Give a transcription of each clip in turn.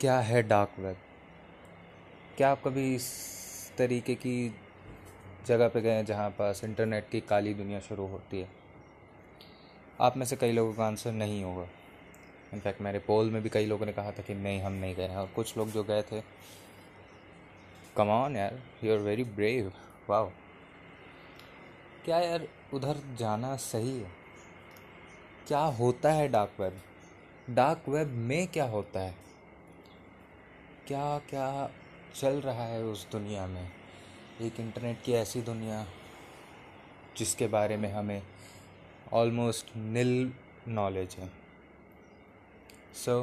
क्या है dark web क्या आप कभी इस तरीके की जगह पे गए हैं जहाँ पास इंटरनेट की काली दुनिया शुरू होती है? आप में से कई लोगों का आंसर नहीं होगा। इनफैक्ट मेरे पोल में भी कई लोगों ने कहा था कि नहीं, हम नहीं गए हैं। और कुछ लोग जो गए थे कमान यार यू आर वेरी ब्रेव वाह क्या यार, उधर जाना सही है? क्या होता है डार्क वेब डार्क वेब में क्या होता है? क्या क्या चल रहा है उस दुनिया में? एक इंटरनेट की ऐसी दुनिया जिसके बारे में हमें ऑलमोस्ट नील नॉलेज है। So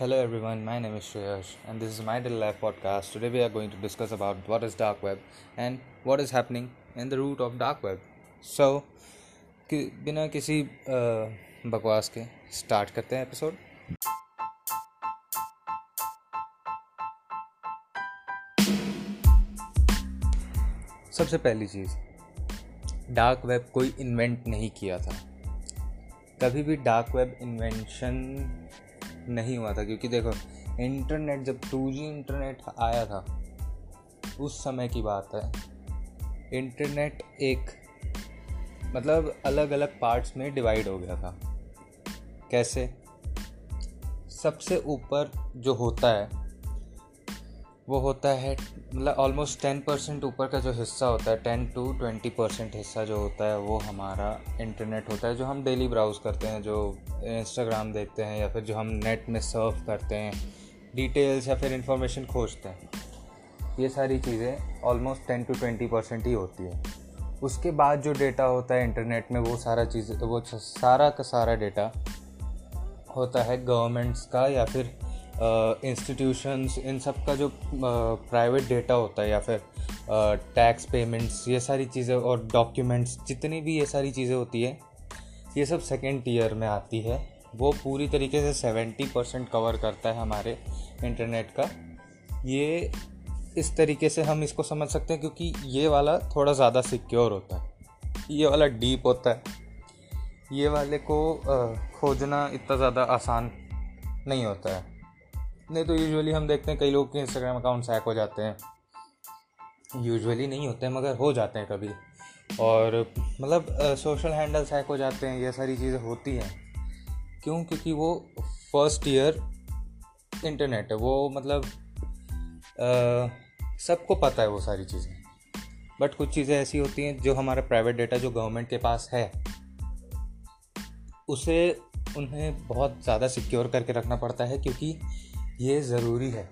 hello everyone my name is Shreyash and this is my Dil life podcast today we are going to discuss about what is dark web and what is happening in the root of dark web so बिना किसी बकवास के start करते हैं episode सबसे पहली चीज़ dark web कोई इन्वेंट नहीं किया था। कभी भी डार्क वेब इन्वेंशन नहीं हुआ था, क्योंकि देखो इंटरनेट जब टू इंटरनेट आया था, उस समय की बात है। इंटरनेट एक मतलब अलग अलग पार्ट्स में डिवाइड हो गया था। कैसे? सबसे ऊपर जो होता है वो होता है मतलब ऑलमोस्ट टेन परसेंट ऊपर का जो हिस्सा होता है टेन टू ट्वेंटी परसेंट हिस्सा जो होता है, वो हमारा इंटरनेट होता है, जो हम डेली ब्राउज़ करते हैं, जो इंस्टाग्राम देखते हैं या फिर जो हम नेट में सर्फ करते हैं डिटेल्स या फिर इंफॉर्मेशन खोजते हैं, ये सारी चीज़ें almost ten to twenty percent ही होती है। उसके बाद जो डेटा होता है इंटरनेट में, वो सारा चीज़, वो सारा का सारा डेटा होता है गवर्नमेंट्स का या फिर इंस्टीट्यूशंस इन सब का जो प्राइवेट डेटा होता है या फिर टैक्स पेमेंट्स ये सारी चीज़ें और डॉक्यूमेंट्स जितनी भी ये सारी चीज़ें होती है, ये सब सेकेंड ईयर में आती है। वो पूरी तरीके से सेवेंटी परसेंट कवर करता है हमारे इंटरनेट का। ये इस तरीके से हम इसको समझ सकते हैं क्योंकि ये वाला थोड़ा ज़्यादा सिक्योर होता है। ये वाला डीप होता है। ये वाले को खोजना इतना ज़्यादा आसान नहीं होता है। नहीं तो यूजुअली हम देखते हैं कई लोग के इंस्टाग्राम अकाउंट्स हैक हो जाते हैं। यूजुअली नहीं होते हैं मगर हो जाते हैं कभी। और मतलब सोशल हैंडल्स हैक हो जाते हैं, ये सारी चीज़ें होती हैं। क्यों? क्योंकि वो फ़र्स्ट ईयर इंटरनेट है। वो मतलब सबको पता है वो सारी चीज़ें। बट कुछ चीज़ें ऐसी होती हैं जो हमारा प्राइवेट डेटा जो गवर्नमेंट के पास है, उसे उन्हें बहुत ज़्यादा सिक्योर करके रखना पड़ता है। क्योंकि ये ज़रूरी है।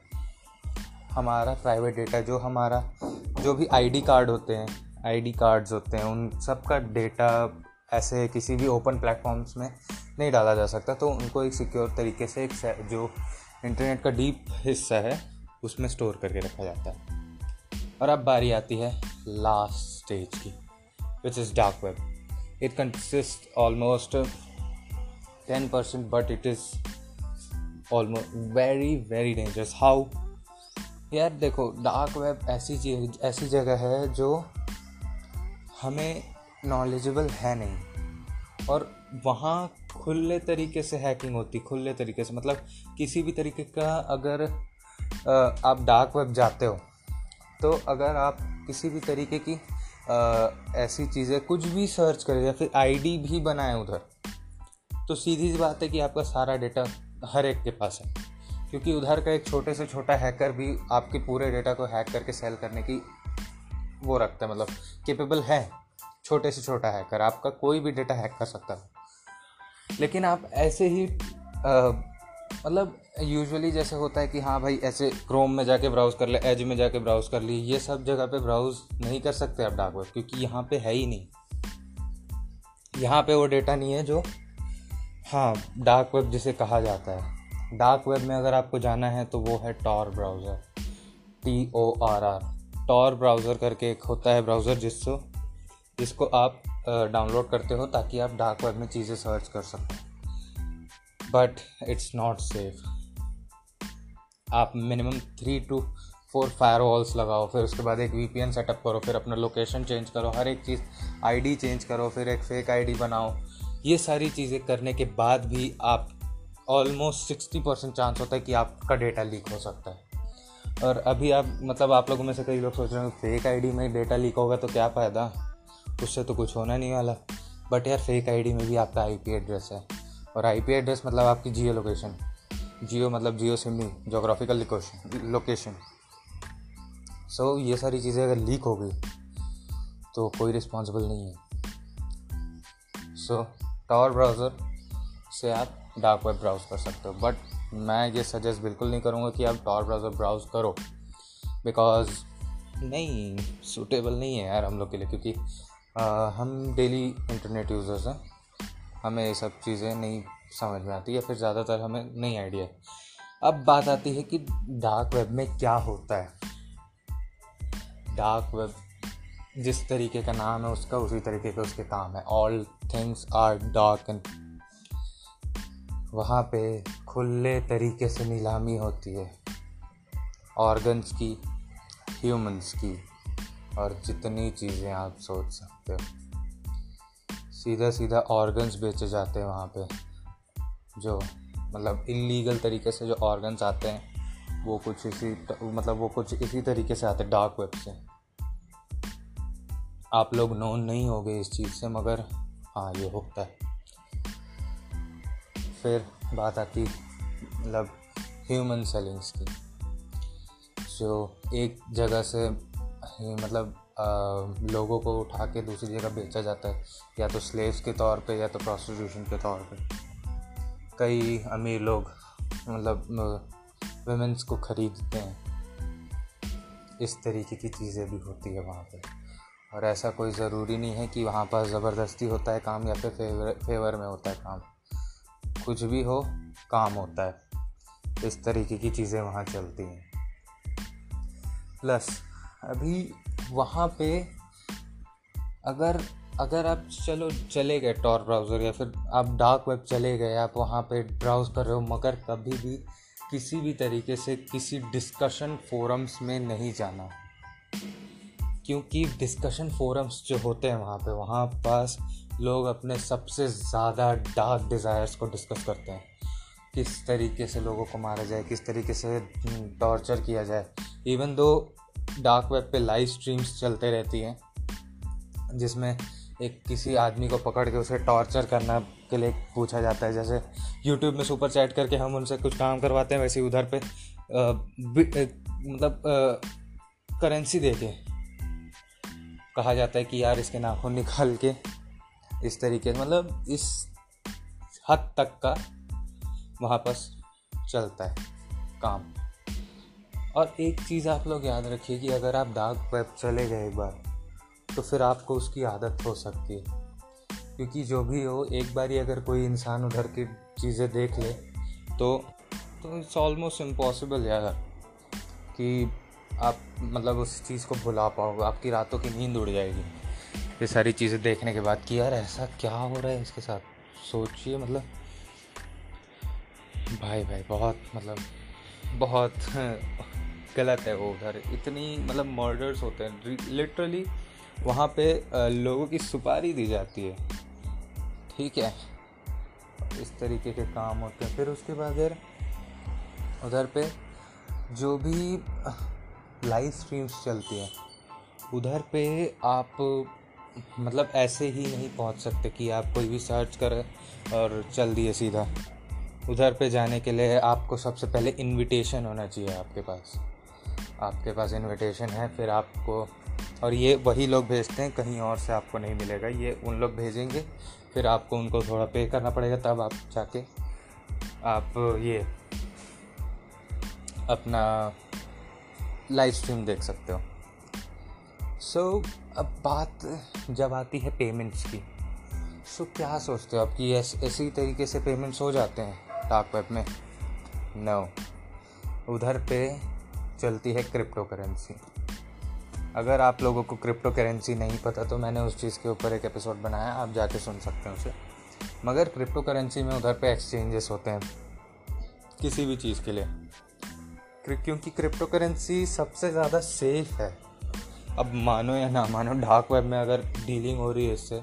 हमारा प्राइवेट डेटा जो हमारा, जो भी आईडी कार्ड होते हैं आईडी कार्ड्स होते हैं, उन सब का डेटा ऐसे किसी भी ओपन प्लेटफॉर्म्स में नहीं डाला जा सकता। तो उनको एक सिक्योर तरीके से एक जो इंटरनेट का डीप हिस्सा है, उसमें स्टोर करके रखा जाता है। और अब बारी आती है लास्ट स्टेज की which is dark web it consist almost ten percent but it is almost very very dangerous how यार देखो डार्क वेब ऐसी चीज़, ऐसी जगह है जो हमें नॉलेजेबल है नहीं। और वहाँ खुले तरीके से हैकिंग होती, खुले तरीके से। मतलब किसी भी तरीके का अगर आप डार्क वेब जाते हो तो अगर आप किसी भी तरीके की ऐसी चीज़ें कुछ भी सर्च करें, या फिर आईडी भी बनाएँ उधर तो सीधी सी बात है कि आपका सारा डेटा हर एक के पास है। क्योंकि उधर का एक छोटे से छोटा हैकर भी आपके पूरे डेटा को हैक करके सेल करने की वो रखता है मतलब केपेबल है छोटे से छोटा हैकर आपका कोई भी डेटा हैक कर सकता है। लेकिन आप ऐसे ही मतलब यूजुअली जैसे होता है कि हाँ भाई, ऐसे क्रोम में जाके ब्राउज कर ले एज में जाके ब्राउज कर ली, ये सब जगह पे ब्राउज नहीं कर सकते आप डार्क वेब क्योंकि यहाँ पे है ही नहीं। यहाँ पे वो डेटा नहीं है जो हाँ डार्क वेब जिसे कहा जाता है। डार्क वेब में अगर आपको जाना है तो वो है Tor browser T O R R Tor browser करके एक होता है ब्राउज़र जिसको जिसको आप डाउनलोड करते हो ताकि आप डार्क वेब में चीज़ें सर्च कर सकें। बट इट्स नॉट सेफ़ आप minimum three two four firewalls लगाओ, फिर उसके बाद एक वीपीएन सेटअप करो, फिर अपना लोकेशन चेंज करो, हर एक चीज़ आईडी चेंज करो, फिर एक फेक आईडी बनाओ। ये सारी चीज़ें करने के बाद भी आप ऑलमोस्ट सिक्सटी परसेंट चांस होता है कि आपका डेटा लीक हो सकता है। और अभी आप मतलब आप लोगों में से कई लोग सोच रहे हैं फेक आईडी में डेटा लीक होगा तो क्या फ़ायदा? उससे तो कुछ होना नहीं वाला। बट यार फेक आईडी में भी आपका आईपी एड्रेस है। और आईपी एड्रेस मतलब आपकी जियो लोकेशन जियो मतलब Jio SIM geographical location so so, ये सारी चीज़ें अगर लीक हो गई तो कोई रिस्पॉन्सिबल नहीं है। सो टावर ब्राउज़र से आप डार्क वेब ब्राउज़ कर सकते हो। बट मैं ये सजेस्ट बिल्कुल नहीं करूँगा कि आप टावर ब्राउज़र ब्राउज़ करो। बिकॉज़ नहीं सूटेबल नहीं है यार हम लोग के लिए क्योंकि आ, हम डेली इंटरनेट यूज़र्स हैं। हमें ये सब चीज़ें नहीं समझ में आती या फिर ज़्यादातर हमें नहीं आइडिया अब बात आती है कि डार्क वेब में क्या होता है। डार्क वेब जिस तरीके का नाम है उसका, उसी तरीके का उसके काम है। All things are dark and वहाँ पे खुले तरीके से नीलामी होती है। ऑर्गन्स की ह्यूमंस की, और जितनी चीज़ें आप सोच सकते हो। सीधा सीधा ऑर्गन्स बेचे जाते हैं वहाँ पे। जो मतलब इलीगल तरीके से जो ऑर्गन्स आते हैं, वो कुछ इसी मतलब वो कुछ इसी तरीके से आते हैं डार्क वेब से। आप लोग नोन नहीं हो गए इस चीज़ से मगर हाँ ये होता है। फिर बात आती मतलब ह्यूमन सेलिंग्स की। जो एक जगह से मतलब आ, लोगों को उठा के दूसरी जगह बेचा जाता है या तो स्लेव्स के तौर पे या तो प्रोस्टिट्यूशन के तौर पे। कई अमीर लोग मतलब वेमेंस को ख़रीदते हैं। इस तरीके की चीज़ें भी होती है वहाँ पे। और ऐसा कोई ज़रूरी नहीं है कि वहाँ पर ज़बरदस्ती होता है काम या फिर फेवर फेवर में होता है काम। कुछ भी हो, काम होता है। इस तरीके की चीज़ें वहाँ चलती हैं। प्लस अभी वहाँ पे अगर अगर आप चलो, चले गए टॉर ब्राउज़र या फिर आप डार्क वेब चले गए, आप वहाँ पे ब्राउज़ कर रहे हो, मगर कभी भी किसी भी तरीके से किसी डिस्कशन फोरम्स में नहीं जाना। क्योंकि डिस्कशन फोरम्स जो होते हैं वहाँ पे वहाँ पास लोग अपने सबसे ज़्यादा डार्क डिज़ायर्स को डिस्कस करते हैं। किस तरीके से लोगों को मारा जाए किस तरीके से टॉर्चर किया जाए। इवन दो डार्क वेब पे लाइव स्ट्रीम्स चलते रहती हैं जिसमें एक किसी आदमी को पकड़ के उसे टॉर्चर करना के लिए पूछा जाता है। जैसे यूट्यूब में सुपर चैट करके हम उनसे कुछ काम करवाते हैं वैसे उधर पे आ, मतलब करेंसी दे के कहा जाता है कि यार इसके नाखून निकाल के इस तरीके से मतलब इस हद तक का वहाँ पर चलता है काम। और एक चीज़ आप लोग याद रखिए कि अगर आप डार्क वेब चले गए एक बार तो फिर आपको उसकी आदत हो सकती है। क्योंकि जो भी हो, एक बार ही अगर कोई इंसान उधर की चीज़ें देख ले तो तो इट्स ऑलमोस्ट इम्पॉसिबल यार कि आप मतलब उस चीज़ को भुला पाओगे, आपकी रातों की नींद उड़ जाएगी। ये सारी चीज़ें देखने के बाद कि यार ऐसा क्या हो रहा है इसके साथ? सोचिए मतलब भाई भाई, बहुत मतलब बहुत गलत है वो उधर इतनी मतलब मर्डर्स होते हैं। लिटरली वहाँ पे लोगों की सुपारी दी जाती है। ठीक है? इस तरीके के काम होते हैं। फिर उसके बाद यार उधर पे जो भी लाइव स्ट्रीम्स चलती हैं। उधर पे आप मतलब ऐसे ही नहीं पहुँच सकते कि आप कोई भी सर्च करें और चल दिए सीधा। उधर पे जाने के लिए आपको सबसे पहले इनविटेशन होना चाहिए आपके पास। आपके पास इनविटेशन है, फिर आपको, और ये वही लोग भेजते हैं, कहीं और से आपको नहीं मिलेगा। ये उन लोग भेजेंगे, फिर आपको उनको थोड़ा पे करना पड़ेगा, तब आप जाके आप ये, अपना लाइव स्ट्रीम देख सकते हो। सो so, अब बात जब आती है पेमेंट्स की सो so, क्या सोचते हो आप कि ऐसी तरीके से पेमेंट्स हो जाते हैं डार्क वेब में? नो उधर पे चलती है क्रिप्टो करेंसी अगर आप लोगों को क्रिप्टो करेंसी नहीं पता तो मैंने उस चीज़ के ऊपर एक एपिसोड बनाया आप जाके सुन सकते हैं उसे। मगर क्रिप्टो करेंसी में उधर पे एक्सचेंजेस होते हैं किसी भी चीज़ के लिए। क्योंकि क्रिप्टो करेंसी सबसे ज़्यादा सेफ़ है। अब मानो या ना मानो डार्क वेब में अगर डीलिंग हो रही है इससे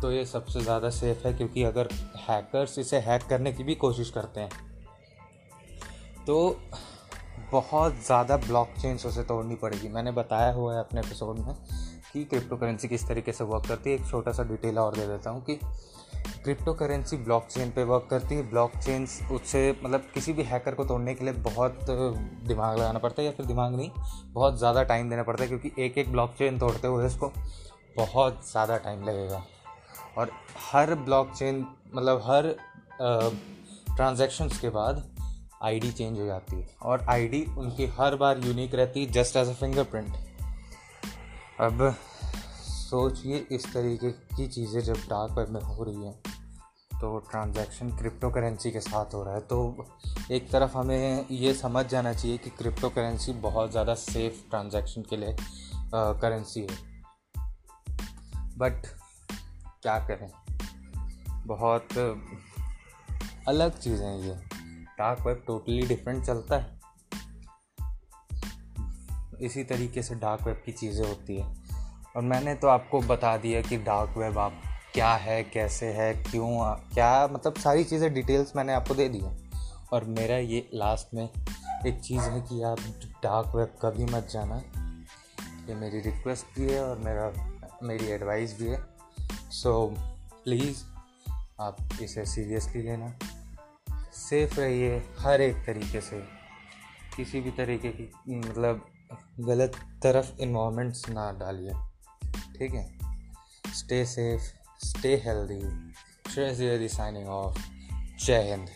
तो ये सबसे ज़्यादा सेफ़ है क्योंकि अगर हैकर्स इसे हैक करने की भी कोशिश करते हैं तो बहुत ज़्यादा ब्लॉक चेन्स उसे तोड़नी पड़ेगी। मैंने बताया हुआ है अपने एपिसोड में कि क्रिप्टो करेंसी किस तरीके से वर्क करती है। एक छोटा सा डिटेल और दे देता हूँ कि क्रिप्टो करेंसी ब्लॉक चेन पर वर्क करती है। ब्लॉक चेन्स उससे मतलब किसी भी हैकर को तोड़ने के लिए बहुत दिमाग लगाना पड़ता है या फिर दिमाग नहीं, बहुत ज़्यादा टाइम देना पड़ता है क्योंकि एक एक ब्लॉक चेन तोड़ते हुए उसको बहुत ज़्यादा टाइम लगेगा। और हर ब्लॉक चेन मतलब हर ट्रांजेक्शंस के बाद आईडी चेंज हो जाती है और आईडी उनकी हर बार यूनिक रहती है जस्ट एज अ फिंगरप्रिंट अब सोचिए इस तरीके की चीज़ें जब डार्क वेब में हो रही हैं तो ट्रांजैक्शन क्रिप्टो करेंसी के साथ हो रहा है। तो एक तरफ़ हमें ये समझ जाना चाहिए कि क्रिप्टो करेंसी बहुत ज़्यादा सेफ़ ट्रांजैक्शन के लिए करेंसी है। बट क्या करें? बहुत अलग चीज़ें ये। डार्क वेब टोटली डिफरेंट चलता है। इसी तरीके से डार्क वेब की चीज़ें होती है। और मैंने तो आपको बता दिया कि डार्क वेब आप क्या है कैसे है क्यों क्या मतलब सारी चीज़ें डिटेल्स मैंने आपको दे दी हैं। और मेरा ये लास्ट में एक चीज़ है कि आप डार्क वेब कभी मत जाना। ये मेरी रिक्वेस्ट भी है और मेरा मेरी एडवाइस भी है। सो so, प्लीज़ आप इसे सीरियसली लेना। सेफ़ रहिए हर एक तरीके से। किसी भी तरीके की मतलब गलत तरफ़ इन्वॉलमेंट्स ना डालिए। ठीक है? Stay safe stay healthy Shrey signing off जय हिंद